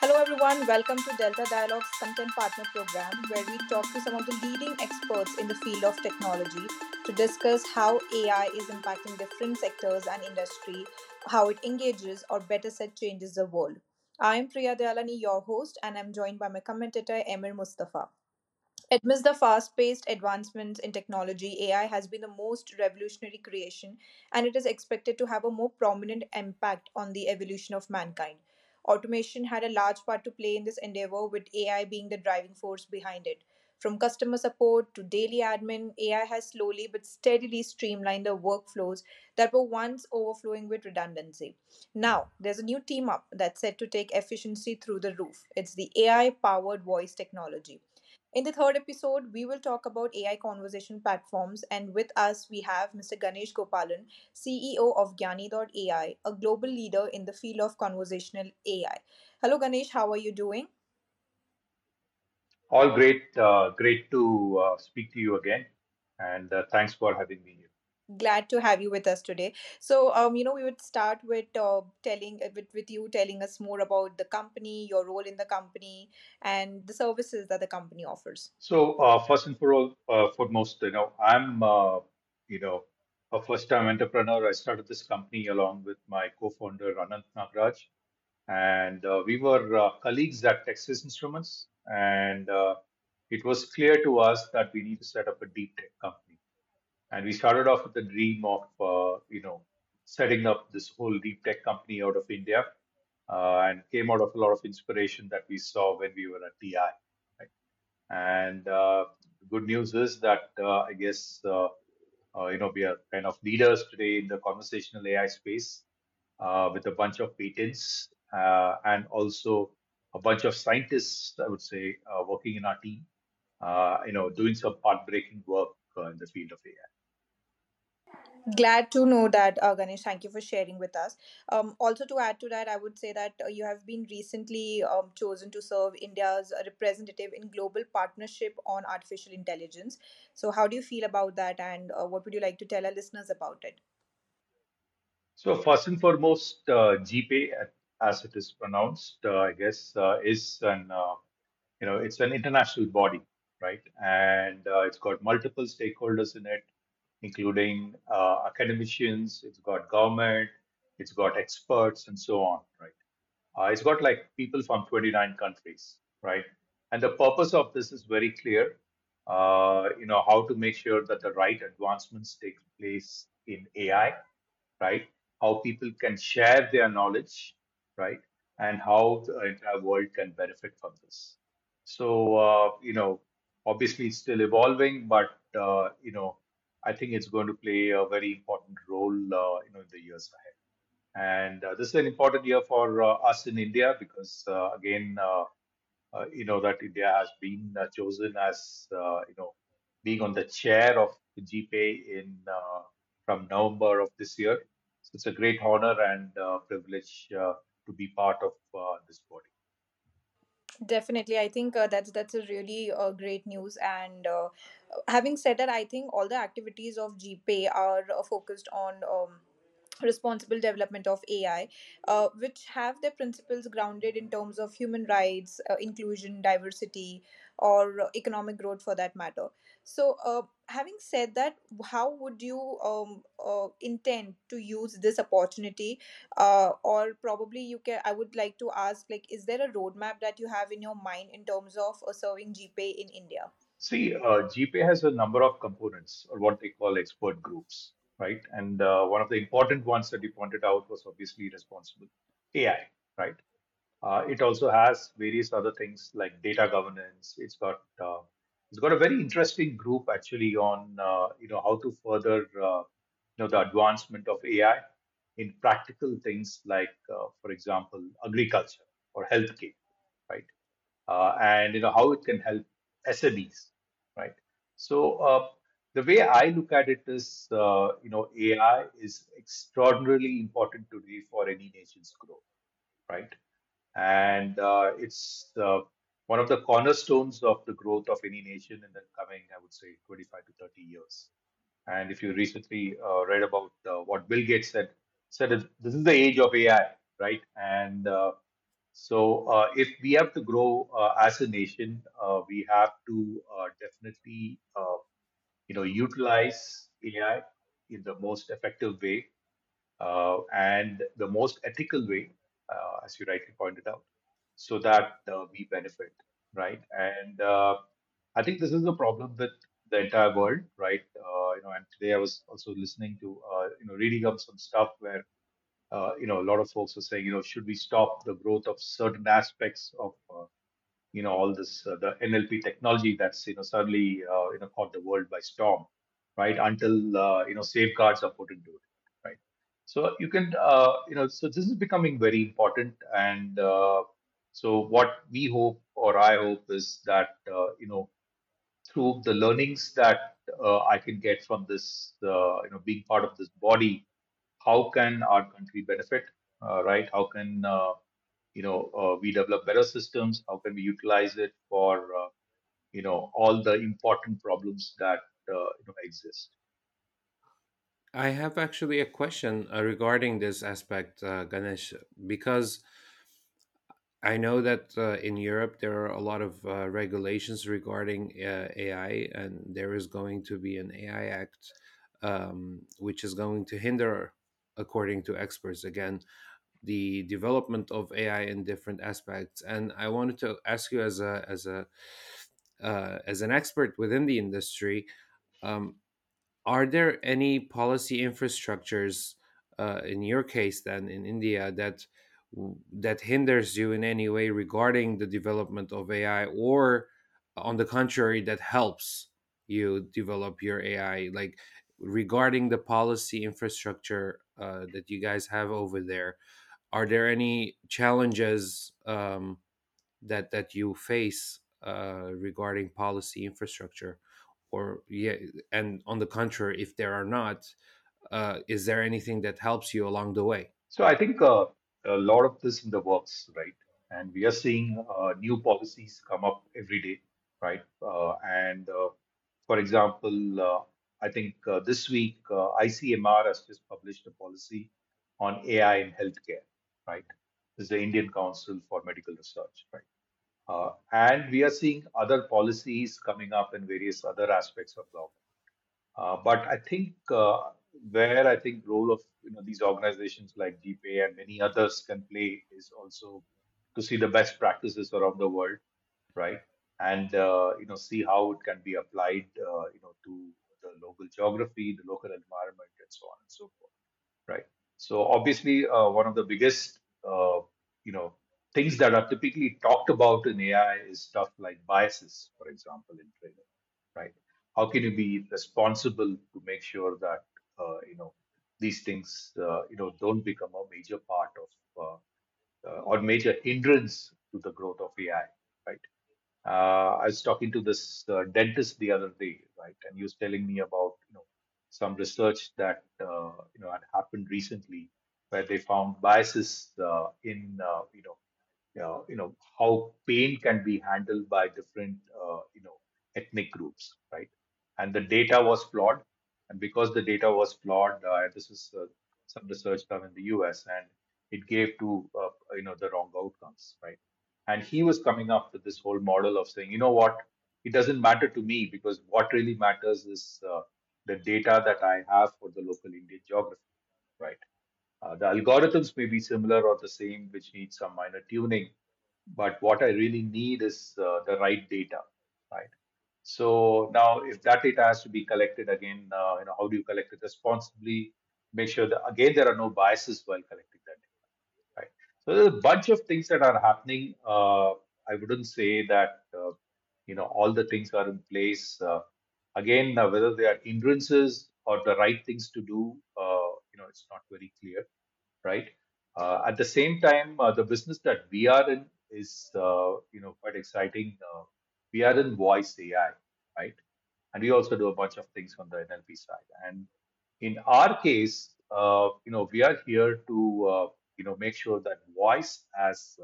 Hello, everyone. Welcome to Delta Dialogues Content Partner Program, where we talk to some of the leading experts in the field of technology to discuss how AI is impacting different sectors and industry, how it engages or better said changes the world. I am Priya Dialani, your host, and I'm joined by my commentator Emir Mustafa. Amidst the fast paced advancements in technology, AI has been the most revolutionary creation and it is expected to have a more prominent impact on the evolution of mankind. Automation had a large part to play in this endeavor, with AI being the driving force behind it. From customer support to daily admin, AI has slowly but steadily streamlined the workflows that were once overflowing with redundancy. Now, there's a new team up that's set to take efficiency through the roof. It's the AI powered voice technology. In the third episode, we will talk about AI conversation platforms, and with us we have Mr. Ganesh Gopalan, CEO of Gnani.ai, a global leader in the field of conversational AI. Hello, Ganesh, how are you doing? All great. Uh, great to uh, speak to you again. And uh, thanks for having me here. Glad to have you with us today. So, um, you know, we would start with uh, telling uh, with, with you telling us more about the company, your role in the company, and the services that the company offers. So, uh, first and for all, uh, foremost, you know, I'm, uh, you know, a first-time entrepreneur. I started this company along with my co-founder, Anant Nagraj. And uh, we were uh, colleagues at Texas Instruments. And uh, it was clear to us that we need to set up a deep tech company. And we started off with the dream of, uh, you know, setting up this whole deep tech company out of India, uh, and came out of a lot of inspiration that we saw when we were at TI. Right? And uh, the good news is that uh, I guess, uh, uh, you know, we are kind of leaders today in the conversational AI space with a bunch of patents and also a bunch of scientists, I would say, working in our team, you know, doing some path-breaking work in the field of AI. Glad to know that, uh, Ganesh. Thank you for sharing with us. Um, also, to add to that, I would say that uh, you have been recently um, chosen to serve India's uh, representative in Global Partnership on Artificial Intelligence. So, how do you feel about that, and uh, what would you like to tell our listeners about it? So first and foremost, uh, GPAI, as it is pronounced, uh, I guess, is an you know it's an international body, right? And it's got multiple stakeholders in it, including uh, academicians. It's got government, it's got experts, and so on, right? Uh, it's got like people from 29 countries, right? And the purpose of this is very clear. Uh, you know how to make sure that the right advancements take place in AI right? How people can share their knowledge, right? And how the entire world can benefit from this. So, uh, you know, obviously it's still evolving, but, uh, you know, I think it's going to play a very important role, uh, you know, in the years ahead. And uh, this is an important year for uh, us in India because, uh, again, uh, uh, you know, that India has been chosen as, you know, being on the chair of GPAI in from November of this year. So it's a great honor and privilege to be part of this body. Definitely, I think uh, that's that's a really uh, great news. And uh, having said that, I think all the activities of GPAI are uh, focused on um, responsible development of AI, uh, which have their principles grounded in terms of human rights, uh, inclusion, diversity, or economic growth for that matter. So, uh, having said that, how would you um, uh, intend to use this opportunity? Uh, or probably you can, I would like to ask, like, is there a roadmap that you have in your mind in terms of uh, serving GPAI in India? See, uh, GPAI has a number of components, or what they call expert groups, right? And uh, one of the important ones that you pointed out was obviously responsible AI, right? Uh, it also has various other things like data governance. It's got uh, it's got a very interesting group actually on uh, you know how to further uh, you know the advancement of AI in practical things like, uh, for example, agriculture or healthcare, right? uh, and you know how it can help SMEs, right? So the way I look at it is, you know, AI is extraordinarily important today for any nation's growth, right? And uh, it's uh, one of the cornerstones of the growth of any nation in the coming, I would say, 25 to 30 years. And if you recently uh, read about uh, what Bill Gates said, said this is the age of AI, right? And uh, So uh, if we have to grow as a nation, we have to definitely you know utilize AI in the most effective way and the most ethical way, uh, as you rightly pointed out, so that uh, we benefit, right? And uh, I think this is a problem with the entire world, right? Uh, you know, and today I was also listening to, uh, you know, reading up some stuff where, you know, a lot of folks are saying, you know, should we stop the growth of certain aspects of you know all this uh, the NLP technology that's you know suddenly uh, you know caught the world by storm, right? Until uh, you know safeguards are put into it? So you can uh, you know so this is becoming very important, and uh, so what we hope or I hope is that uh, you know through the learnings that uh, I can get from this you know being part of this body, how can our country benefit, uh, right? How can uh, you know we develop better systems how can we utilize it for you know all the important problems that you know exist I have actually a question uh, regarding this aspect, uh, Ganesh, because I know that uh, in Europe there are a lot of uh, regulations regarding uh, AI, and there is going to be an AI Act, um, which is going to hinder, according to experts, again, the development of AI in different aspects. And I wanted to ask you, as a as a uh, as an expert within the industry, um, are there any policy infrastructures uh, in your case then in India that that hinders you in any way regarding the development of AI or on the contrary that helps you develop your AI like regarding the policy infrastructure uh, that you guys have over there are there any challenges um, that that you face uh, regarding policy infrastructure or yeah and on the contrary if there are not uh, is there anything that helps you along the way? So i think uh, a lot of this in the works right? And we are seeing uh, new policies come up every day right? Uh, and uh, for example uh, i think this week icmr has just published a policy on ai in healthcare right? This is the indian council for medical research right Uh, and we are seeing other policies coming up in various other aspects of government. Uh, but I think uh, where I think role of you know these organizations like GPAI and many others can play is also to see the best practices around the world, right? And uh, you know see how it can be applied, uh, you know, to the local geography, the local environment, and so on and so forth right? So obviously, uh, one of the biggest, you know, things that are typically talked about in AI is stuff like biases, for example, in training, right? How can you be responsible to make sure that uh, you know these things, uh, you know, don't become a major part of uh, uh, or major hindrance to the growth of AI, right? Uh, I was talking to this uh, dentist the other day, right, and he was telling me about you know some research that uh, you know had happened recently, where they found biases uh, in uh, you know uh, you know how pain can be handled by different uh, you know ethnic groups, right? And the data was flawed, and because the data was flawed, uh, this is uh, some research done in the U.S. and it gave to uh, you know the wrong outcomes, right? And he was coming up with this whole model of saying, you know what, it doesn't matter to me because what really matters is the data that I have for the local Indian geography, right? Uh, the algorithms may be similar or the same, which needs some minor tuning, but what I really need is uh, the right data, right? So now, if that data has to be collected again, uh, you know, how do you collect it responsibly? Make sure that again there are no biases while collecting that data, right? So there's a bunch of things that are happening. Uh, I wouldn't say that uh, you know all the things are in place. Again, whether they are hindrances or the right things to do, it's not very clear right? Uh, at the same time, uh, the business that we are in is, uh, you know, quite exciting. Uh, we are in voice AI, right? And we also do a bunch of things on the NLP side. And in our case, uh, you know, we are here to, you know, make sure that voice as,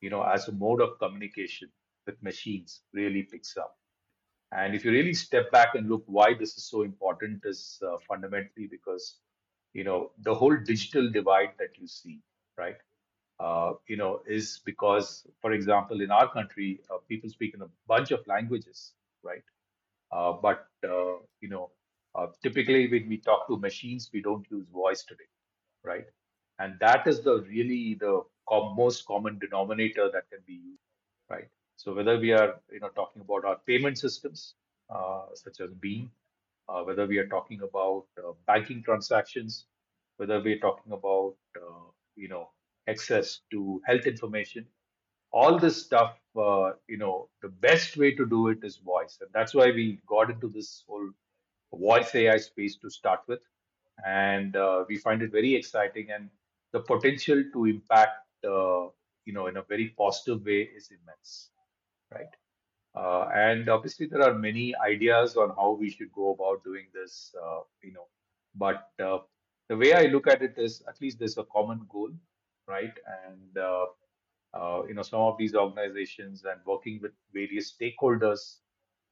you know, as a mode of communication with machines really picks up. And if you really step back and look why this is so important is uh, fundamentally because you know the whole digital divide that you see right uh, you know, is because, for example, in our country, uh, people speak in a bunch of languages, right? Uh, but uh, you know, uh, typically when we talk to machines, we don't use voice today, right? And that is the really the com- most common denominator that can be used, right? So whether we are you know talking about our payment systems, uh, such as BHIM, uh, whether we are talking about uh, banking transactions, whether we are talking about uh, you know access to health information, all this stuff, uh, you know, the best way to do it is voice, and that's why we got into this whole voice AI space to start with, and uh, we find it very exciting, and the potential to impact, uh, you know, in a very positive way is immense, right? Uh, and obviously, there are many ideas on how we should go about doing this, uh, you know. But uh, the way I look at it is, at least there's a common goal, right? And uh, uh, you know, some of these organizations and working with various stakeholders,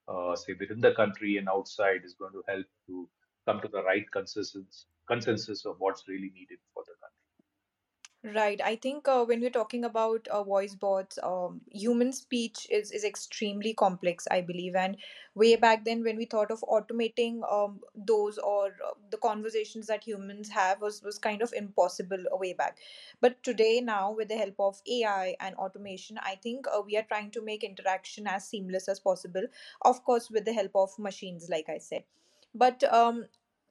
uh, say within the country and outside, is going to help to come to the right consensus consensus of what's really needed for the country. Right. I think uh, when we're talking about uh, voice bots, um, human speech is, is extremely complex, I believe. And way back then, when we thought of automating um, those or uh, the conversations that humans have, was, was kind of impossible uh, way back. But today, now, with the help of AI and automation, I think uh, we are trying to make interaction as seamless as possible. Of course, with the help of machines, like I said. But um,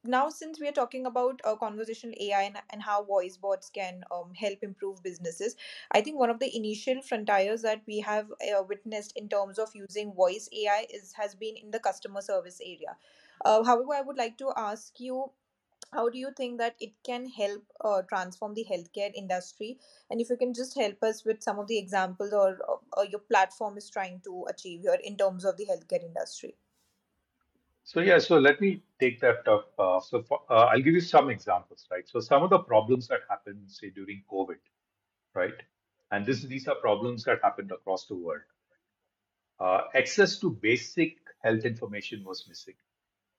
now since we are talking about uh, conversational ai and, and how voice bots can um, help improve businesses i think one of the initial frontiers that we have uh, witnessed in terms of using voice ai is has been in the customer service area. Uh, however i would like to ask you how do you think that it can help uh, transform the healthcare industry? And if you can just help us with some of the examples or, or, or your platform is trying to achieve here in terms of the healthcare industry So yeah, so let me take that up. Uh, so for, uh, I'll give you some examples, right? So some of the problems that happened, say during COVID, right? And this these are problems that happened across the world. Uh, access to basic health information was missing.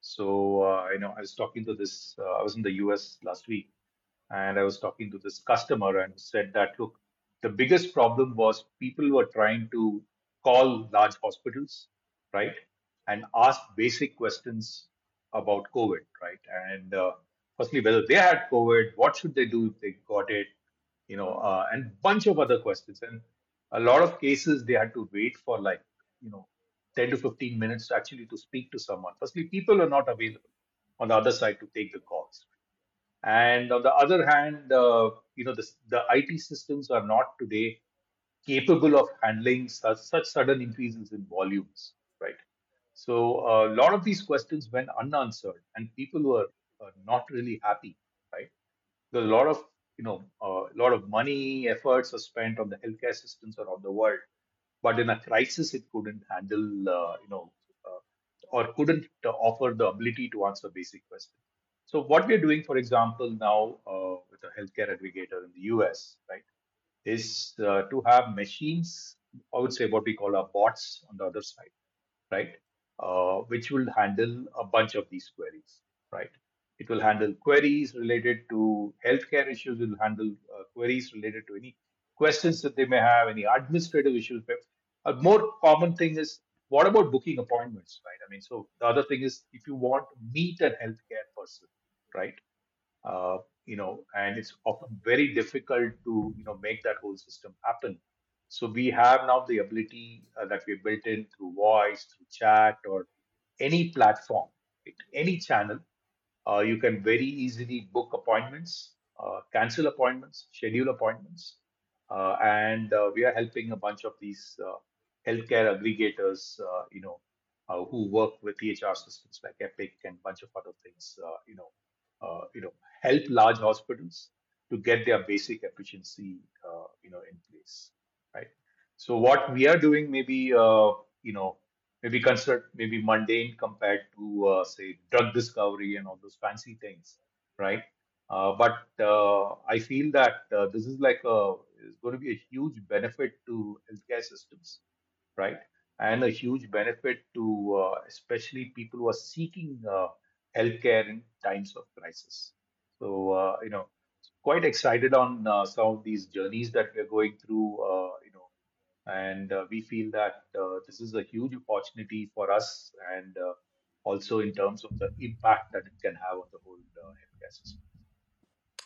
So uh, you know, I was talking to this. Uh, I was in the U.S. last week, and I was talking to this customer and said that look, the biggest problem was people were trying to call large hospitals, right, and ask basic questions about COVID, right, and uh, firstly whether they had COVID, what should they do if they got it, you know, uh, and bunch of other questions. And a lot of cases they had to wait for like, you know, 10 to 15 minutes actually to speak to someone. Firstly, people are not available on the other side to take the calls. And on the other hand, uh, you know, the, the IT systems are not today capable of handling such, such sudden increases in volumes, right? So a lot of these questions went unanswered, and people were uh, not really happy, right? There's a lot of you know a lot of money, efforts are spent on the healthcare systems around the world, but in a crisis, it couldn't handle uh, you know uh, or couldn't uh, offer the ability to answer basic questions. So what we're doing, for example, now uh, with a healthcare aggregator in the US, right, is uh, to have machines. I would say what we call our bots on the other side right? Uh, which will handle a bunch of these queries, right? It will handle queries related to healthcare issues. It will handle uh, queries related to any questions that they may have, any administrative issues. A more common thing is what about booking appointments, right? I mean, so the other thing is if you want to meet a healthcare person, right? uh, you know, and it's often very difficult to, you know, make that whole system happen. So we have now the ability uh, that we built in through voice, through chat, or any platform, any channel. Uh, you can very easily book appointments, uh, cancel appointments, schedule appointments, uh, and uh, we are helping a bunch of these uh, healthcare aggregators, you know, who work with EHR systems like Epic and a bunch of other things, you know, you know, help large hospitals to get their basic efficiency, you know, in place, right? So what we are doing, maybe, uh, you know, maybe considered maybe mundane compared to, uh, say, drug discovery and all those fancy things, right? Uh, but uh, I feel that uh, this is like a is going to be a huge benefit to healthcare systems, right? And a huge benefit to uh, especially people who are seeking healthcare in times of crisis. So, you know, quite excited on uh, some of these journeys that we're going through. Uh, and uh, we feel that uh, this is a huge opportunity for us, and uh, also in terms of the impact that it can have on the whole uh, healthcare system.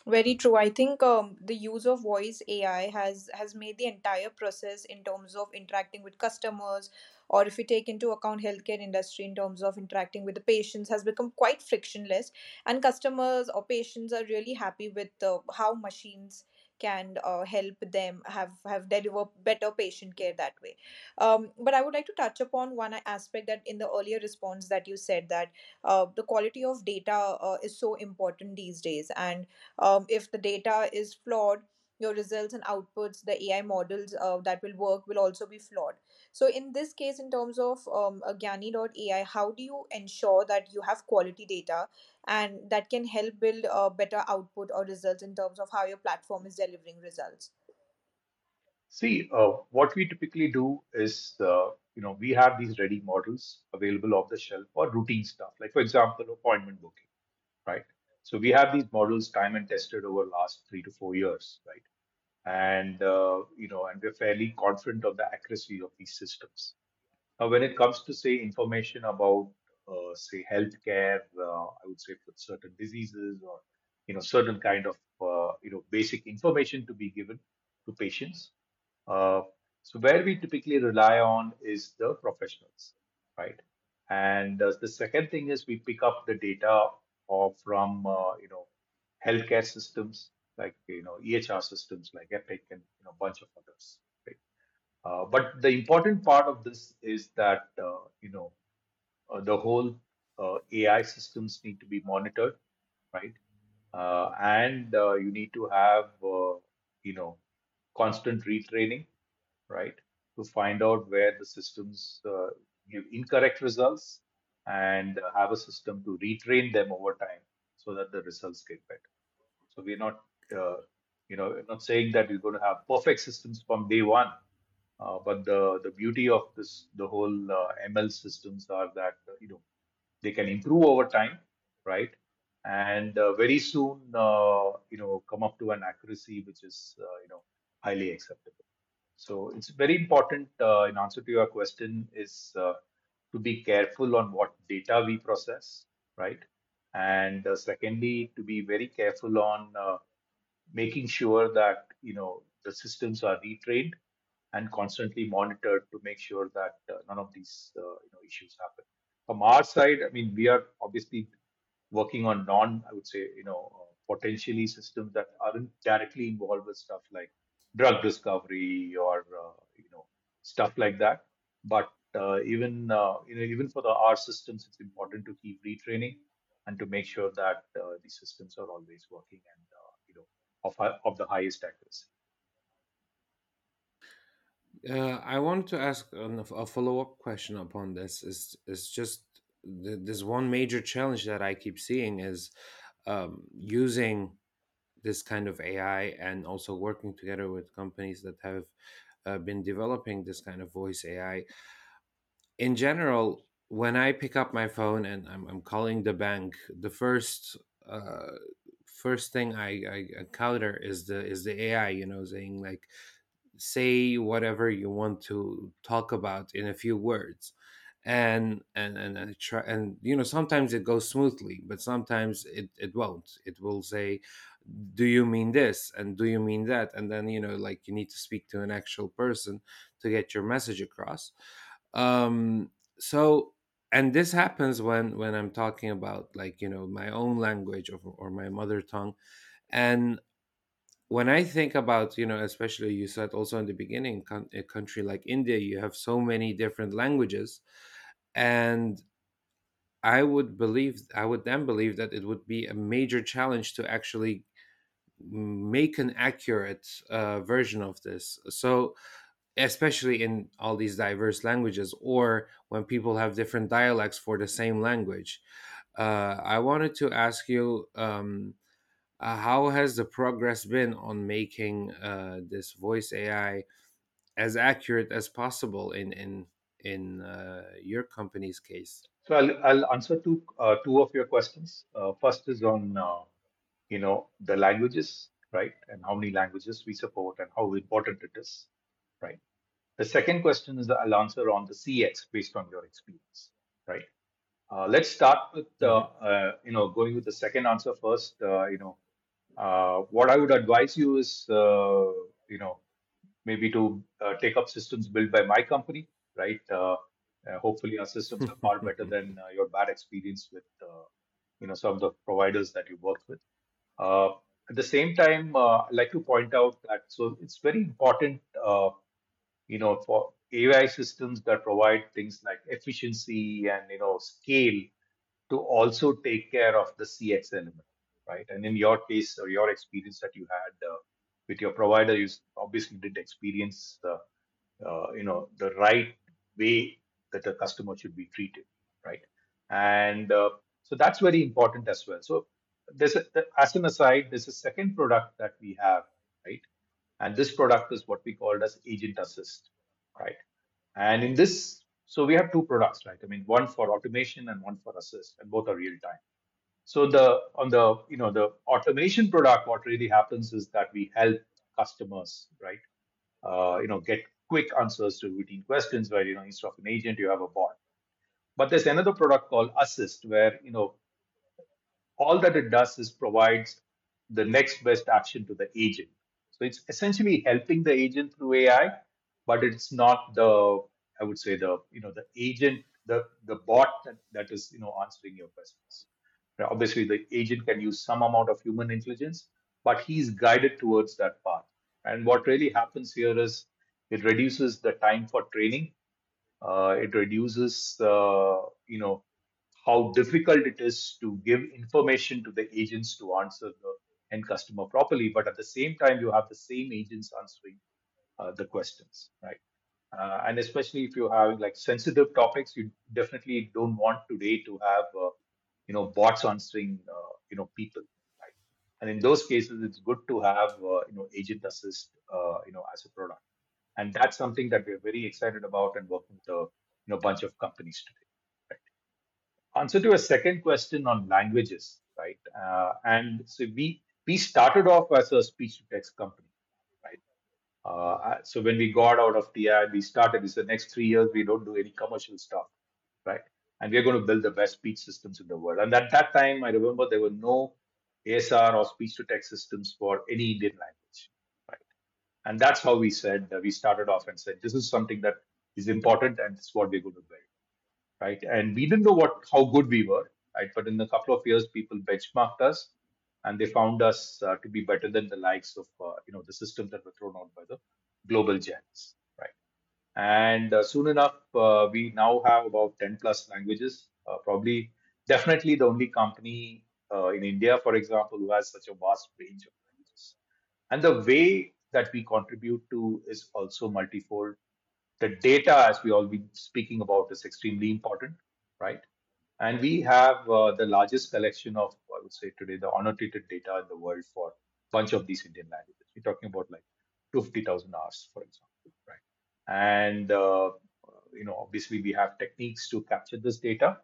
Very true. I think um, the use of voice AI has has made the entire process in terms of interacting with customers, or if you take into account healthcare industry in terms of interacting with the patients, has become quite frictionless. And customers or patients are really happy with uh, how machines can uh, help them have have deliver better patient care that way. Um, but I would like to touch upon one aspect that in the earlier response that you said that uh, the quality of data uh, is so important these days and um, if the data is flawed your results and outputs the ai models uh, that will work will also be flawed so in this case in terms of um, Gnani.ai how do you ensure that you have quality data and that can help build a better output or results in terms of how your platform is delivering results See, uh, what we typically do is, uh, you know, we have these ready models available off the shelf for routine stuff, like for example, appointment booking, right? So we have these models time and tested over last three to four years, right? And uh, you know, and we're fairly confident of the accuracy of these systems. Now, when it comes to say information about, uh, say, healthcare, uh, I would say for certain diseases or you know certain kind of uh, you know basic information to be given to patients uh, so where we typically rely on is the professionals, right? And uh, the second thing is we pick up the data of from uh, you know healthcare systems like you know EHR systems like Epic and you know bunch of others, right? Uh, but the important part of this is that uh, you know uh, the whole uh, AI systems need to be monitored, right? Uh, and uh, you need to have you know constant retraining right? To find out where the systems give incorrect results and have a system to retrain them over time so that the results get better. So we're not, you know, we're not saying that we're going to have perfect systems from day one. Uh, but the the beauty of this, the whole uh, ML systems are that uh, you know they can improve over time, right? And uh, very soon, uh, you know, come up to an accuracy which is, uh, you know, highly acceptable. So it's very important, uh, in answer to your question, is uh, to be careful on what data we process, right? And uh, secondly, to be very careful on uh, making sure that you know the systems are retrained and constantly monitored to make sure that uh, none of these uh, you know issues happen. From our side, I mean, we are obviously working on non, I would say, you know, uh, potentially systems that aren't directly involved with stuff like drug discovery or uh, you know stuff like that. But uh, even uh, you know even for the R systems, it's important to keep retraining and to make sure that uh, the systems are always working and of of the highest accuracy. Uh, I want to ask a follow up question upon this. Is is just th- this one major challenge that I keep seeing is um, using this kind of AI and also working together with companies that have uh, been developing this kind of voice AI. In general, when I pick up my phone and I'm, I'm calling the bank, the first uh, first thing I, I encounter is the is the AI. You know, saying like say whatever you want to talk about in a few words. And and and, and try and you know sometimes it goes smoothly but sometimes it it won't. It will say do you mean this? And do you mean that? And then you know like you need to speak to an actual person to get your message across. Um so and this happens when when i'm talking about like you know my own language or, or my mother tongue and when I think about, you know, especially you said also in the beginning, a country like India, you have so many different languages. And I would believe, I would then believe that it would be a major challenge to actually make an accurate uh, version of this. So, especially in all these diverse languages, or when people have different dialects for the same language. Uh, I wanted to ask you. Um, uh, how has the progress been on making uh, this voice AI as accurate as possible in in in uh, your company's case? So I'll I'll answer two uh, two of your questions. Uh, first is on you know the languages. right? And how many languages we support and how important it is, right? The second question is I'll answer on the CX based on your experience, right? Uh, let's start with uh, uh, you know going with the second answer first. Uh, you know uh, what I would advise you is uh, you know maybe to take up systems built by my company, right? Hopefully, our systems are far better than your bad experience with you know some of the providers that you worked with. At the same time, I'd like to point out that so it's very important, you know, for AI systems that provide things like efficiency and you know scale to also take care of the CX element, right? And in your case or your experience that you had uh, with your provider, you obviously did experience the, uh, you know, the right way that a customer should be treated, right? And uh, so that's very important as well. So there's a, as an aside, there's a second product that we have, right? And this product is what we called as Agent Assist, right? And in this, so we have two products, right? I mean, one for automation and one for assist, and both are real time. So the on the you know the automation product, what really happens is that we help customers, right? Uh, you know, get quick answers to routine questions where you know instead of an agent, you have a bot. But there's another product called Assist, where you know all that it does is provides the next best action to the agent. So it's essentially helping the agent through AI, but it's not the, I would say the, you know, the agent, the the bot that, that is, you know, answering your questions. Now, obviously, the agent can use some amount of human intelligence, but he's guided towards that path. And what really happens here is it reduces the time for training. Uh, it reduces, you know, how difficult it is to give information to the agents to answer the end customer properly. But at the same time, you have the same agents answering uh, the questions, right? Uh, and especially if you're having like sensitive topics, you definitely don't want today to have, uh, you know, bots answering, uh, you know, people, right? And in those cases, it's good to have, uh, you know, agent assist, uh, you know, as a product. And that's something that we're very excited about and working with a, you know, bunch of companies today. answer to a second question on languages, right? Uh, and so we we started off as a speech to text company, right? Uh, so when we got out of TI, we started. We said next three years we don't do any commercial stuff, right? And we're going to build the best speech systems in the world. And at that time, I remember there were no ASR or speech to text systems for any Indian language, right? And that's how we said uh, we started off and said this is something that is important and it's what we're going to build right? And we didn't know what how good we were, right? But in a couple of years, people benchmarked us, and they found us uh, to be better than the likes of uh, you know the systems that were thrown out by the global giants, right? And uh, soon enough, uh, we now have about 10 plus languages. Uh, probably, definitely the only company uh, in India, for example, who has such a vast range of languages. And the way that we contribute to is also multifold the data, as we all been speaking about, is extremely important, right? And we have the largest collection of, I would say today, the annotated data in the world for a bunch of these Indian languages. We're talking about like 250,000 hours, for example, right? And, uh, you know, obviously we have techniques to capture this data,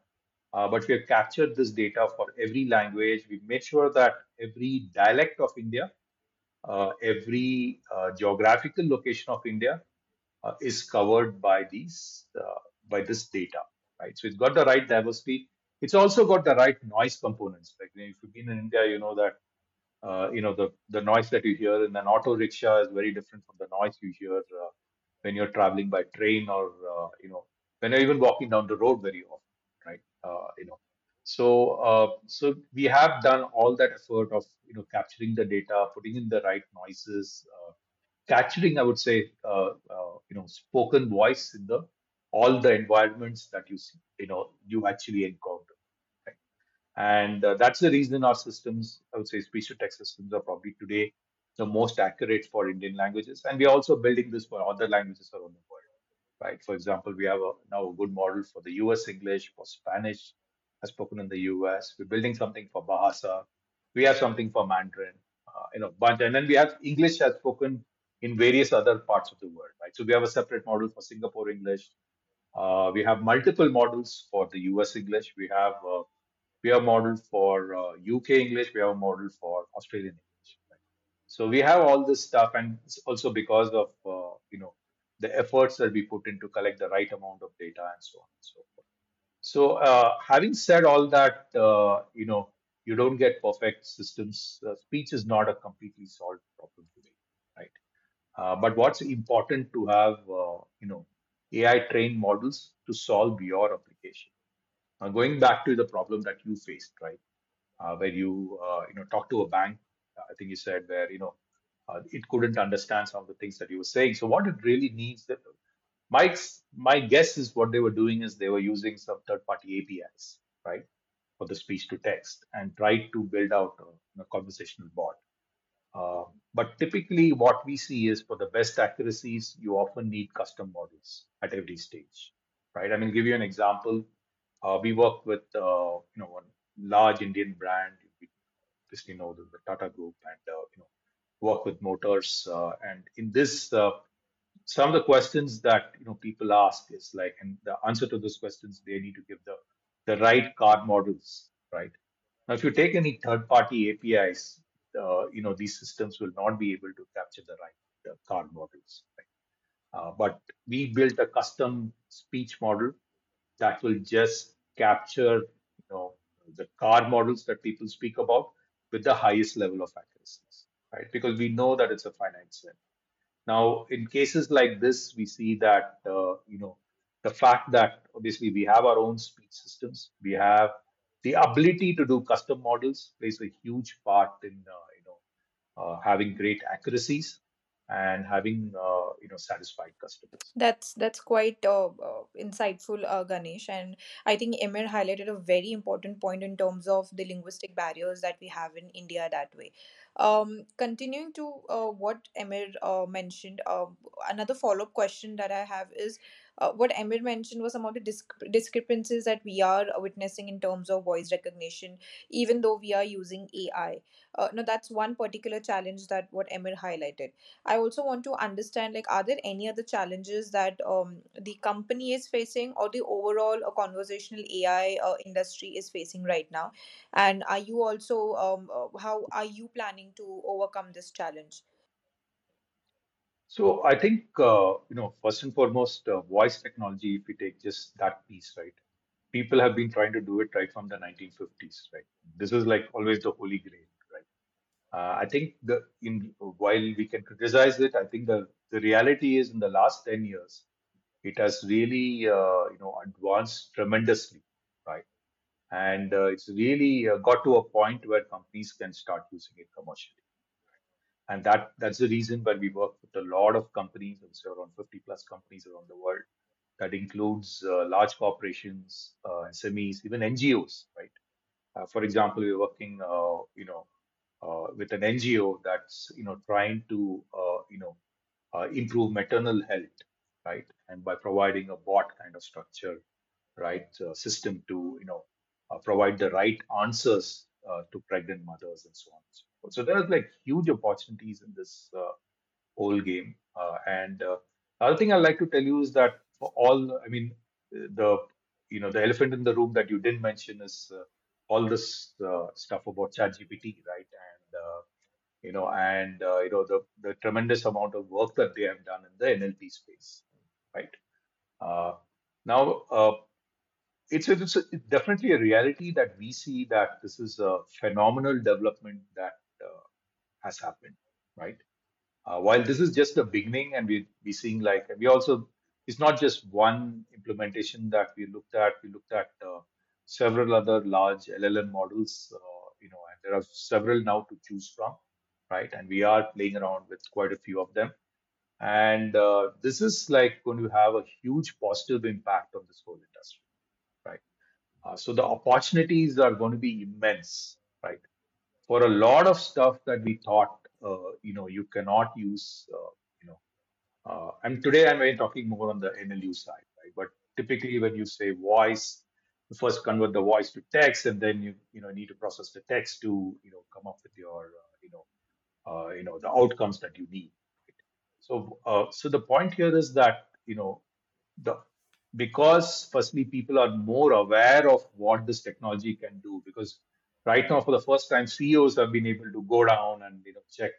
uh, but we have captured this data for every language. We've made sure that every dialect of India, uh, every uh, geographical location of India uh, is covered by these uh, by this data, right? So it's got the right diversity. It's also got the right noise components. Like if you've been in India, you know that uh, you know the the noise that you hear in an auto rickshaw is very different from the noise you hear uh, when you're traveling by train or uh, you know when you're even walking down the road very often, right? Uh, you know, so uh, so we have done all that effort of you know capturing the data, putting in the right noises. Uh, capturing, I would say, you know, spoken voice in the all the environments that you see, you know, you actually encounter. Right? And uh, that's the reason our systems, I would say, speech to text systems are probably today the most accurate for Indian languages. And we're also building this for other languages around the world. Right. For example, we have a, now a good model for the US English, for Spanish, as spoken in the US. We're building something for Bahasa. We have something for Mandarin, uh, you know, bunch. And then we have English as spoken in various other parts of the world, right? So we have a separate model for Singapore English. Uh, we have multiple models for the US English. We have uh, we have a model for uh, UK English. We have a model for Australian English. Right? So we have all this stuff, and it's also because of uh, you know the efforts that we put in to collect the right amount of data and so on and so forth. So uh, having said all that, you know you don't get perfect systems. Speech is not a completely solved problem today, right? But what's important to have, you know, AI trained models to solve your application. Uh, going back to the problem that you faced, right, uh, where you, uh, you know, talk to a bank, uh, I think you said where, you know, uh, it couldn't understand some of the things that you were saying. So what it really needs, that my my guess is what they were doing is they were using some third-party APIs, right, for the speech to text, and tried to build out a, a conversational bot. Uh, but typically, what we see is for the best accuracies, you often need custom models at every stage, right? I mean, give you an example. Uh, we work with uh, you know one large Indian brand. We obviously know the, Tata Group, and uh, you know work with motors. And in this, some of the questions that you know people ask is like, and the answer to those questions, they need to give the the right car models, right? Now, if you take any third-party APIs, you know these systems will not be able to capture the right uh, car models. Right? Uh, but we built a custom speech model that will just capture, you know, the car models that people speak about with the highest level of accuracy, right? Because we know that it's a finite set. Now, in cases like this, we see that, uh, you know, the fact that obviously we have our own speech systems, we have the ability to do custom models plays a huge part in, uh, you know, uh, having great accuracies and having, uh, you know, satisfied customers. That's that's quite uh, uh, insightful, uh, Ganesh, and I think Emir highlighted a very important point in terms of the linguistic barriers that we have in India that way. Um, continuing to what Emir mentioned, another follow-up question that I have is uh, what Emir mentioned was some of the disc- discrepancies that we are witnessing in terms of voice recognition, even though we are using AI. Uh, no, that's one particular challenge that what Emir highlighted I also want to understand like are there any other challenges that um, the company is facing or the overall uh, conversational AI uh, industry is facing right now? And are you also um, uh, how are you planning to overcome this challenge? So I think, uh, you know, first and foremost, uh, voice technology, if we take just that piece, right? People have been trying to do it right from the 1950s, right? This is like always the holy grail, right? Uh, I think the in while we can criticize it, I think the the reality is in the last 10 years, it has really, uh, you know, advanced tremendously, right? And uh, it's really uh, got to a point where companies can start using it commercially and that that's the reason why we work with a lot of companies, and so around 50 plus companies around the world. That includes uh, large corporations, uh, SMEs, even NGOs, right? Uh, for example, we're working, uh, you know, uh, with an NGO that's you know trying to uh, you know improve maternal health, right? And by providing a bot kind of structure, right, system to you know provide the right answers to pregnant mothers and so on and so forth. So there's like huge opportunities in this uh, whole game. Uh, and uh, the other thing I'd like to tell you is that for all, I mean, the you know the elephant in the room that you didn't mention is uh, all this uh, stuff about ChatGPT, right? And uh, you know, and uh, you know the the tremendous amount of work that they have done in the NLP space, right? Now, it's, it's, it's definitely a reality that we see that this is a phenomenal development that has happened, right? Uh, while this is just the beginning, and we we seeing like we also it's not just one implementation that we looked at. We looked at uh, several other large LLM models, uh, you know, and there are several now to choose from, right? And we are playing around with quite a few of them. And uh, this is like going to have a huge positive impact on this whole industry, right? Uh, so the opportunities are going to be immense? For a lot of stuff that we thought, uh, you know, you cannot use, uh, you know, uh, and today I'm talking more on the NLU side, right? But typically when you say voice, you first convert the voice to text, and then you, you know, need to process the text to, you know, come up with your, you know, uh, you know, the outcomes that you need. right? So, uh, so the point here is that, you know, the because firstly people are more aware of what this technology can do because right now for the first time CEOs have been able to go down and you know check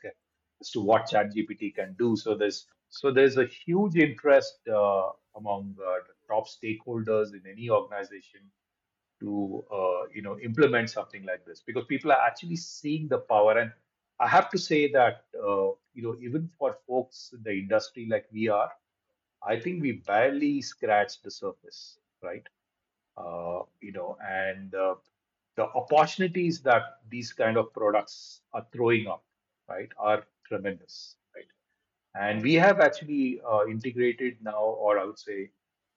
as to what ChatGPT can do. So there's so there's a huge interest uh, among uh, the top stakeholders in any organization to uh, you know implement something like this. Because people are actually seeing the power. And i have to say that uh, you know even for folks in the industry like we are i think we barely scratched the surface right? Uh, you know and uh, the opportunities that these kind of products are throwing up right are tremendous right and we have actually uh, integrated now or i would say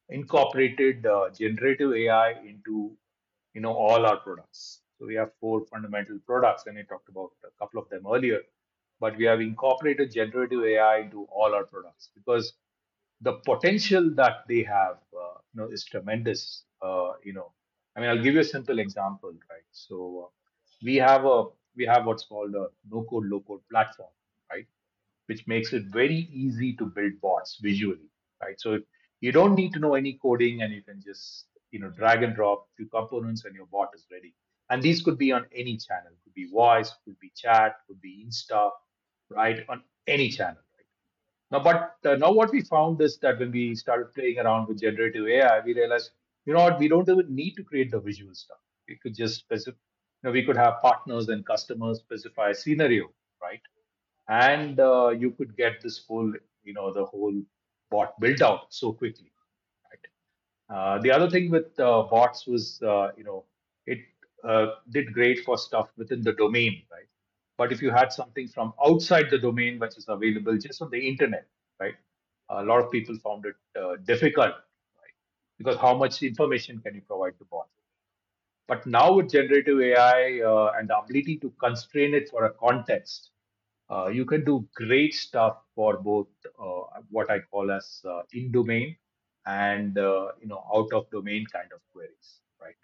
incorporated uh, generative ai into you know all our products. So we have four fundamental products, and I talked about a couple of them earlier. But we have incorporated generative AI into all our products because the potential that they have, uh, you know, is tremendous. Uh, you know, I mean, I'll give you a simple example, right? So we have a we have what's called a no code low code platform, right? which makes it very easy to build bots visually, right? So you don't need to know any coding and you can just, you know, drag and drop few components and your bot is ready. And these could be on any channel, could be voice, could be chat, could be Insta, right? On any channel. Right? Now, but uh, now what we found is that when we started playing around with generative AI, we realized, you know what, we don't even need to create the visual stuff. We could just specify, you know, we could have partners and customers specify a scenario, right? and uh, you could get this whole you know the whole bot built out so quickly right uh, the other thing with uh, bots was uh, you know it uh, did great for stuff within the domain right but if you had something from outside the domain which is available just on the internet right a lot of people found it uh, difficult because how much information can you provide to bot but now with generative ai uh, and the ability to constrain it for a context uh, you can do great stuff for both uh, what I call as uh, in-domain and uh, you know out-of-domain kind of queries, right?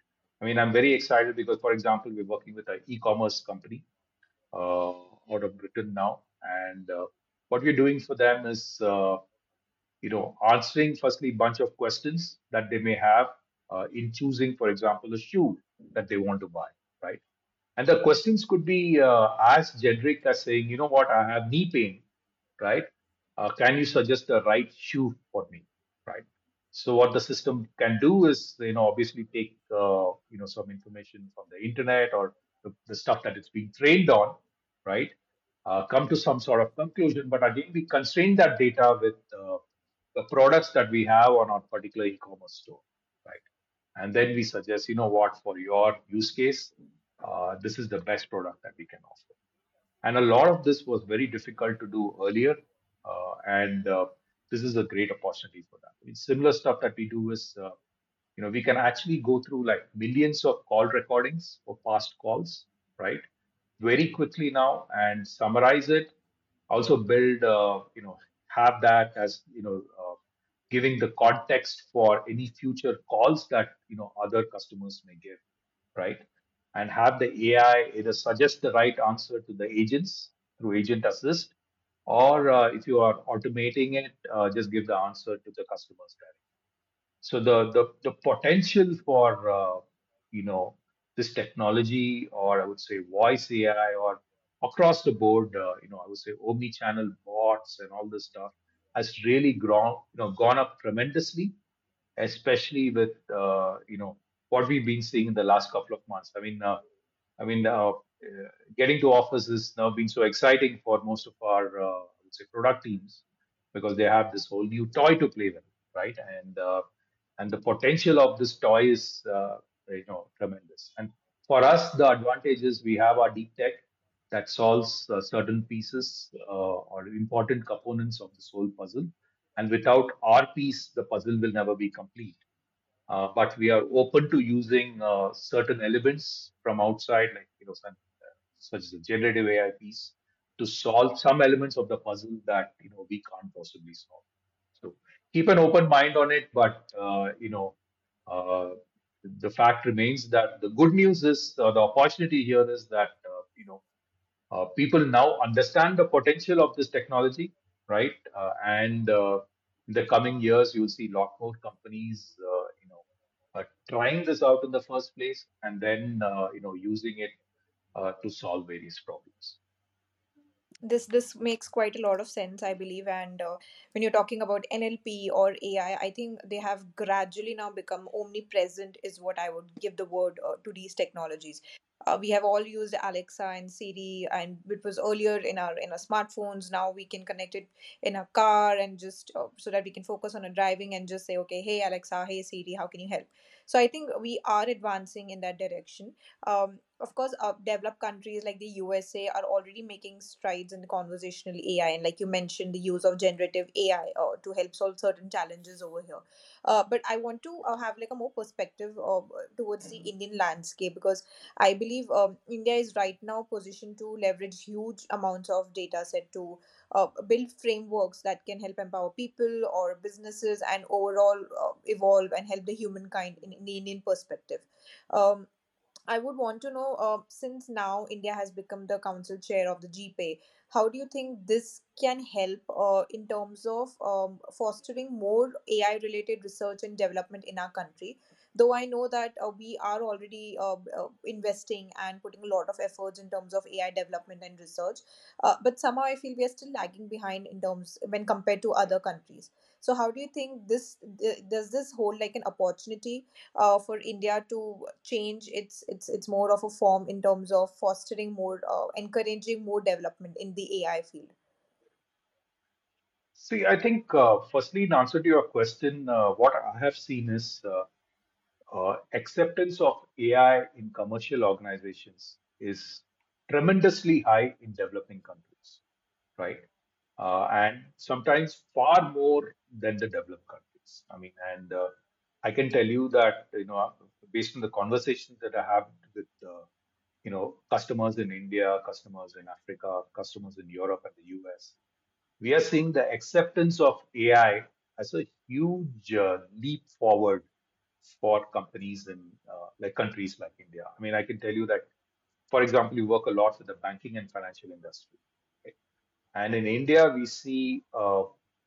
I mean, I'm very excited because, for example, we're working with an e-commerce company uh, out of Britain now, and what we're doing for them is you know answering firstly bunch of questions that they may have uh, in choosing, for example, a shoe that they want to buy, right? And the questions could be uh, as generic as saying, you know what, I have knee pain, right? Uh, can you suggest the right shoe for me, right? So what the system can do is, you know, obviously take, uh, you know, some information from the internet or the, the stuff that it's being trained on, right? Uh, come to some sort of conclusion. But again, we constrain that data with the products that we have on our particular e-commerce store, right? And then we suggest, you know what, for your use case, uh, this is the best product that we can offer. And a lot of this was very difficult to do earlier, uh, and uh, this is a great opportunity for that. Similar stuff that we do is, uh, you know, we can actually go through like millions of call recordings or past calls, right? Very quickly now and summarize it. Also build, uh, you know, have that as you know, uh, giving the context for any future calls that you know other customers may give, right? and have the AI either suggest the right answer to the agents through Agent Assist, or uh, if you are automating it, uh, just give the answer to the customers directly. So the the, the potential for uh, you know this technology, or I would say voice AI, or across the board, uh, you know, I would say omni-channel bots and all this stuff has really grown, you know, gone up tremendously especially with uh, you know what we've been seeing in the last couple of months. I mean, uh, I mean, uh, uh, getting to office is now been so exciting for most of our uh, say product teams because they have this whole new toy to play with, right? And uh, and the potential of this toy is you know tremendous. And for us, the advantage is we have our deep tech that solves uh, certain pieces uh, or important components of this whole puzzle. And without our piece, the puzzle will never be complete. Uh, but we are open to using uh, certain elements from outside, like you know, some, uh, such as the generative AI piece, to solve some elements of the puzzle that you know we can't possibly solve. So keep an open mind on it, but uh, you know, the fact remains that the good news is the opportunity here is that you know uh, people now understand the potential of this technology, right? Uh, and uh, in the coming years, you'll see a lot more companies, uh, you know, uh, trying this out in the first place, and then uh, you know using it to solve various problems. this this makes quite a lot of sense i believe and when you're talking about nlp or ai i think they have gradually now become omnipresent is what i would give the word to these technologies uh, we have all used alexa and siri and it was earlier in our in our smartphones. Now we can connect it in a car and just uh, so that we can focus on our driving and just say okay hey alexa hey siri how can you help? So i think we are advancing in that direction. Um, of course, uh, developed countries like the USA are already making strides in the conversational AI, and like you mentioned, the use of generative AI uh, to help solve certain challenges over here. Uh, but I want to uh, have like a more perspective uh, towards the Indian landscape because I believe um, India is right now positioned to leverage huge amounts of data set to uh, build frameworks that can help empower people or businesses and overall uh, evolve and help the humankind in, in the Indian perspective. Um, I would want to know, uh, since now India has become the council chair of the GPAI, how do you think this can help uh, in terms of um, fostering more AI related research and development in our country? Though I know that uh, we are already uh, uh, investing and putting a lot of efforts in terms of AI development and research, uh, but somehow I feel we are still lagging behind in terms when compared to other countries. So, how do you think this th- does this hold like an opportunity uh, for India to change its its it's more of a form in terms of fostering more, uh, encouraging more development in the AI field. See, I think uh, firstly, in answer to your question, uh, what I have seen is uh, uh, acceptance of AI in commercial organizations is tremendously high in developing countries, right? Uh, and sometimes far more than the developed countries. I mean, and uh, I can tell you that, you know, based on the conversations that I have with, uh, you know, customers in India, customers in Africa, customers in Europe and the US, we are seeing the acceptance of AI as a huge uh, leap forward for companies in uh, like countries like India. I mean, I can tell you that, for example, you work a lot with the banking and financial industry, right? And in India, we see, uh,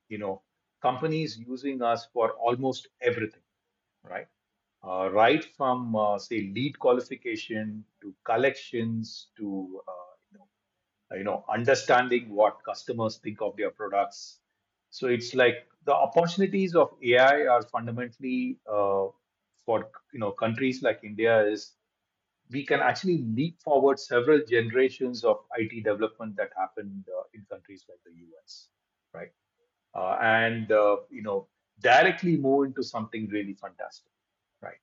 you know, companies using us for almost everything, right? Uh, right from uh, say lead qualification to collections to uh, you know you know understanding what customers think of their products so it's like the opportunities of ai are fundamentally uh, for you know countries like india is we can actually leap forward several generations of it development that happened uh, in countries like the us right? Uh, and uh, you know directly move into something really fantastic right?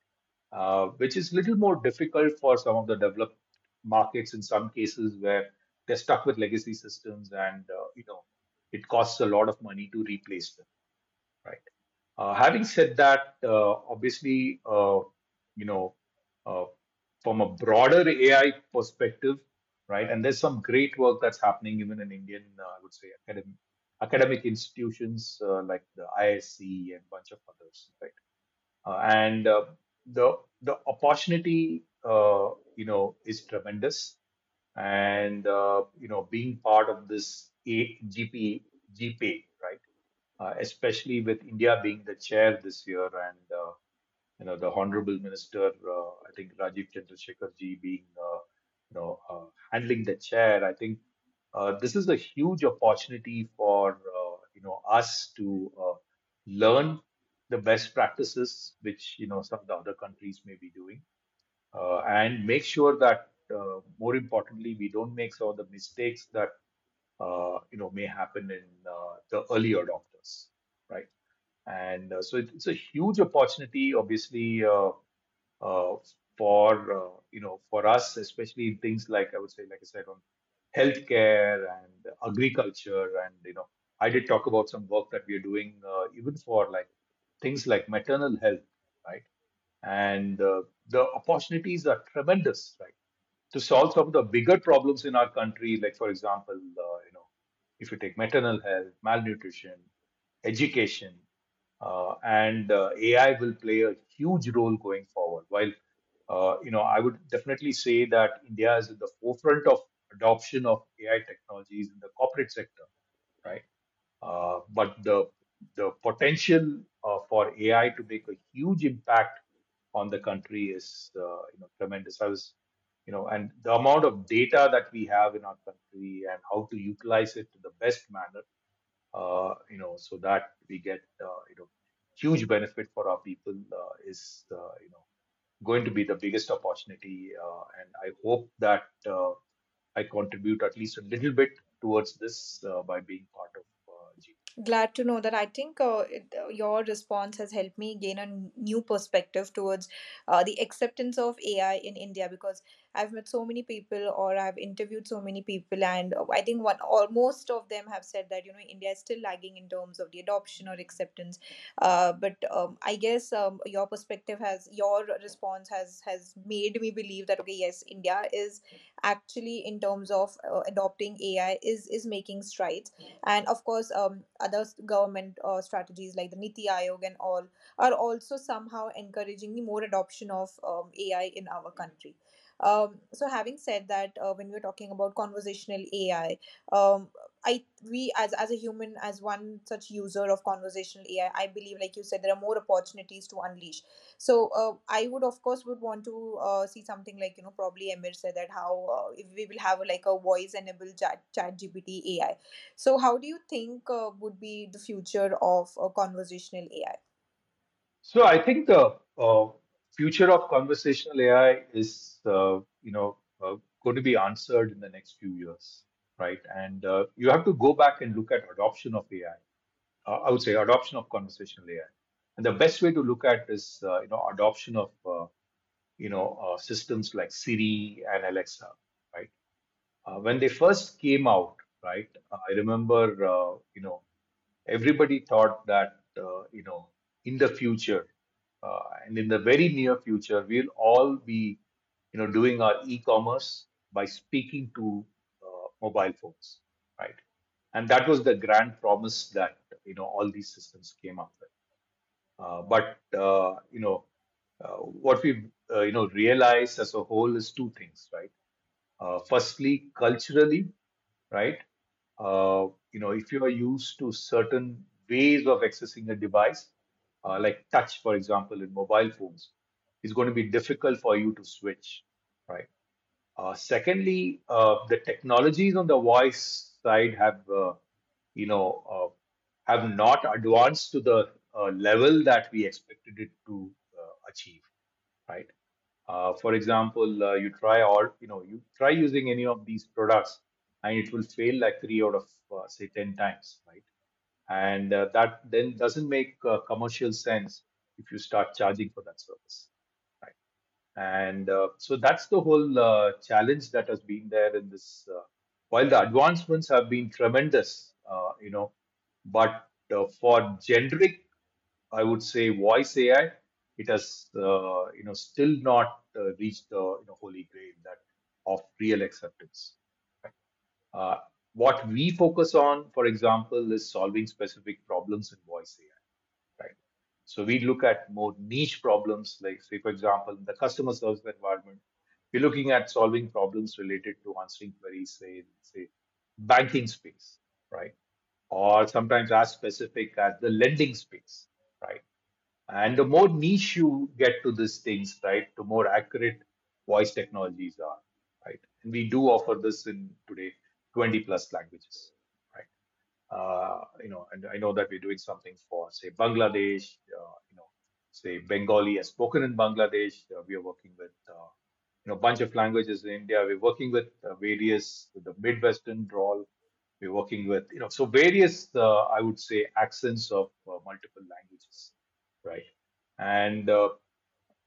Uh, which is a little more difficult for some of the developed markets in some cases where they're stuck with legacy systems and uh, you know it costs a lot of money to replace them right having said that uh, obviously uh, you know uh, from a broader ai perspective right and there's some great work that's happening even in indian uh, i would say academic academic institutions uh, like the IISc and a bunch of others right? Uh, and uh, the the opportunity uh, you know is tremendous. And uh, you know being part of this GP uh, especially with India being the chair this year and uh, you know the honorable minister uh, I think Rajeev Chandrasekhar ji being uh, you know uh, handling the chair I think uh, this is a huge opportunity for uh, you know us to uh, learn the best practices which you know some of the other countries may be doing uh, and make sure that uh, more importantly we don't make some of the mistakes that uh, you know may happen in uh, the early adopters right and uh, so it, it's a huge opportunity obviously uh, uh, for uh, you know for us, especially in things like I would say, like I said, on healthcare and agriculture, and you know, I did talk about some work that we are doing uh, even for like things like maternal health, right? And uh, the opportunities are tremendous, right? To solve some of the bigger problems in our country, like for example, uh, you know, if you take maternal health, malnutrition, education, uh, and uh, AI will play a huge role going forward. While uh, you know, I would definitely say that India is at the forefront of adoption of AI technologies in the corporate sector, right? Uh, but the the potential uh, for AI to make a huge impact on the country is uh, you know tremendous. I was you know, and the amount of data that we have in our country and how to utilize it to the best manner, uh, you know, so that we get, uh, you know, huge benefit for our people uh, is, uh, you know, going to be the biggest opportunity. Uh, and I hope that uh, I contribute at least a little bit towards this uh, by being part of uh, G. Glad to know that. I think uh, it, uh, your response has helped me gain a n- new perspective towards uh, the acceptance of AI in India because I've met so many people or I've interviewed so many people, and uh, I think one or most of them have said that you know India is still lagging in terms of the adoption or acceptance. Uh, but um, I guess um, your perspective has your response has has made me believe that okay, yes, India is actually in terms of uh, adopting AI is is making strides and of course um, other government uh, strategies like the niti aayog and all are also somehow encouraging the more adoption of um, ai in our country um, so having said that uh, when we're talking about conversational ai um, I we as as a human as one such user of conversational AI, I believe like you said there are more opportunities to unleash. So uh, I would of course would want to uh, see something like you know probably Emir said that how uh, if we will have like a voice enabled chat chat GPT AI so, how do you think uh, would be the future of uh, conversational AI? So I think the uh, future of conversational AI is, uh, you know, uh, going to be answered in the next few years, right? And uh, you have to go back and look at adoption of AI. Uh, I would say adoption of conversational AI. And the best way to look at is, uh, you know, adoption of, uh, you know, systems like Siri and Alexa, right? When they first came out, right? I remember, you know, everybody thought that, you know, in the future, uh, and in the very near future, we'll all be, you know, doing our e-commerce by speaking to uh, mobile phones, right? And that was the grand promise that, you know, all these systems came up with. Uh, but, uh, you know, uh, what we've, uh, you know, realized as a whole is two things, right? Firstly, culturally, right? You know, if you are used to certain ways of accessing a device, uh, like touch, for example, in mobile phones, it's going to be difficult for you to switch, right? Uh, secondly, uh, the technologies on the voice side have, uh, you know, uh, have not advanced to the level that we expected it to achieve, right? For example, you try or you know you try using any of these products, and it will fail like three out of say ten times, right? And uh, that then doesn't make uh, commercial sense if you start charging for that service, right? And uh, so that's the whole uh, challenge that has been there in this. Uh, while the advancements have been tremendous, uh, you know, but for generic I would say voice AI, it has you know still not reached the you know, holy grail that of real acceptance. right? What we focus on, for example, is solving specific problems in voice AI. Right. So we look at more niche problems, like say, for example, the customer service environment, we're looking at solving problems related to answering queries, say, say banking space, right? Or sometimes as specific as the lending space, right? And the more niche you get to these things, right, the more accurate voice technologies are, right? And we do offer this in today 20 plus languages, right? Uh, you know, and I know that we're doing something for, say, Bangladesh, uh, you know, say Bengali as spoken in Bangladesh. Uh, we are working with, uh, you know, bunch of languages in India. We're working with uh, various, the Midwestern drawl. We're working with, you know, so various, uh, I would say, accents of multiple languages, right? And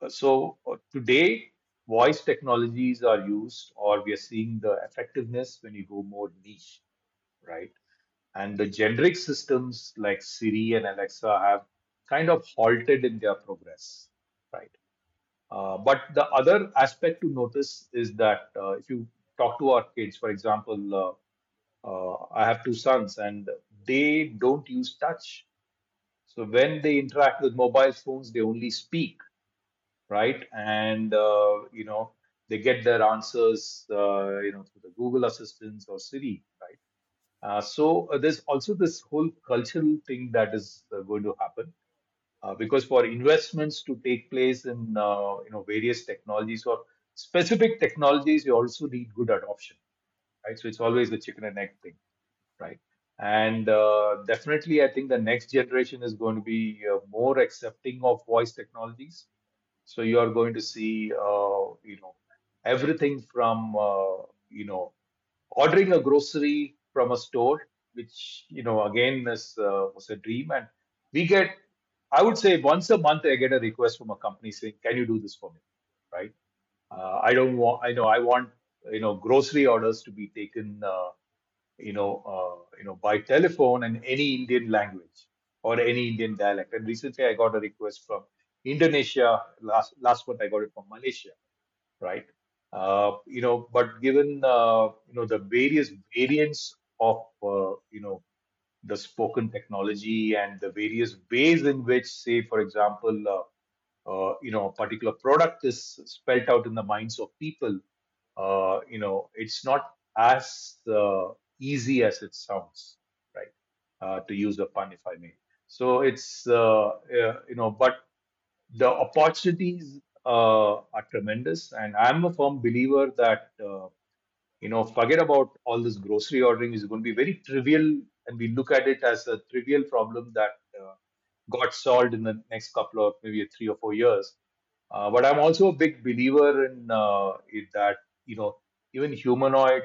so today, voice technologies are used, or we are seeing the effectiveness when you go more niche, right? And the generic systems like Siri and Alexa have kind of halted in their progress, right? Uh, but the other aspect to notice is that uh, if you talk to our kids, for example, uh, uh, I have two sons and they don't use touch. So when they interact with mobile phones, they only speak right? And uh, you know, they get their answers, uh, you know, through the Google Assistants or Siri, right? Uh, so there's also this whole cultural thing that is going to happen because for investments to take place in you know various technologies or specific technologies, you also need good adoption, right? So it's always the chicken and egg thing, right? And uh, definitely, I think the next generation is going to be uh, more accepting of voice technologies. So you are going to see, uh, you know, everything from, uh, you know, ordering a grocery from a store, which you know again is uh, was a dream, and we get, I would say, once a month I get a request from a company saying, "Can you do this for me?" Right? Uh, I don't want, I know I want you know grocery orders to be taken, uh, you know, uh, you know by telephone and any Indian language or any Indian dialect. And recently I got a request from Indonesia. Last last month I got it from Malaysia right? Uh, you know, but given uh, you know the various variants of uh, you know the spoken technology and the various ways in which, say, for example, uh, uh, you know, a particular product is spelt out in the minds of people, uh, you know, it's not as easy as it sounds, right? To use a pun, if I may. So it's you know, but the opportunities uh, are tremendous, and I'm a firm believer that uh, you know, forget about all this grocery ordering is going to be very trivial, and we look at it as a trivial problem that uh, got solved in the next couple of maybe three or four years. Uh, but I'm also a big believer in uh, that you know even humanoid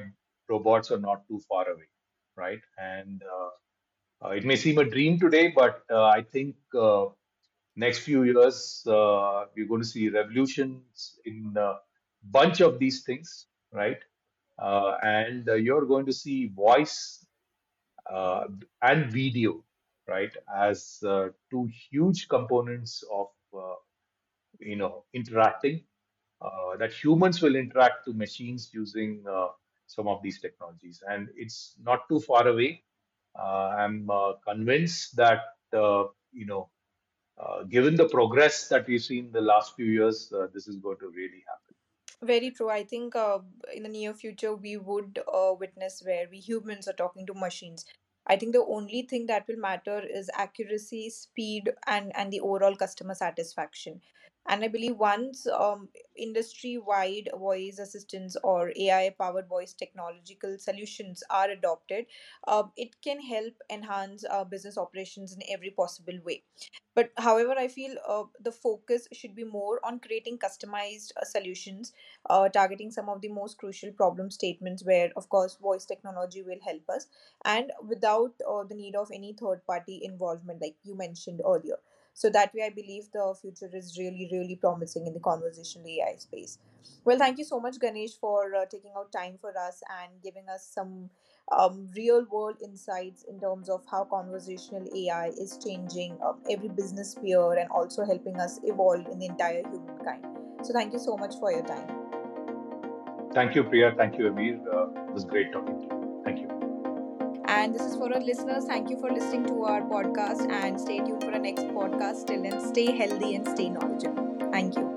robots are not too far away, right? And uh, uh, it may seem a dream today, but uh, I think uh, next few years uh, we're going to see revolutions in a bunch of these things, right? Uh, and uh, you're going to see voice uh, and video, right, as uh, two huge components of uh, you know interacting. That humans will interact to machines using some of these technologies, and it's not too far away. I'm convinced that you know, uh, given the progress that we've seen in the last few years, uh, this is going to really happen. Very true. I think uh, in the near future, we would uh, witness where we humans are talking to machines. I think the only thing that will matter is accuracy, speed, and, and the overall customer satisfaction. And I believe once um, industry wide voice assistants or AI powered voice technological solutions are adopted, uh, it can help enhance uh, business operations in every possible way. But however, I feel uh, the focus should be more on creating customized uh, solutions, uh, targeting some of the most crucial problem statements where, of course, voice technology will help us, and without uh, the need of any third party involvement, like you mentioned earlier. So that way, I believe the future is really, really promising in the conversational AI space. Well, thank you so much, Ganesh, for uh, taking out time for us and giving us some um, real world insights in terms of how conversational AI is changing um, every business sphere and also helping us evolve in the entire humankind. So, thank you so much for your time. Thank you, Priya. Thank you, Emir. Uh, it was great talking to you. And this is for our listeners. Thank you for listening to our podcast and stay tuned for our next podcast. Till then, stay healthy and stay knowledgeable. Thank you.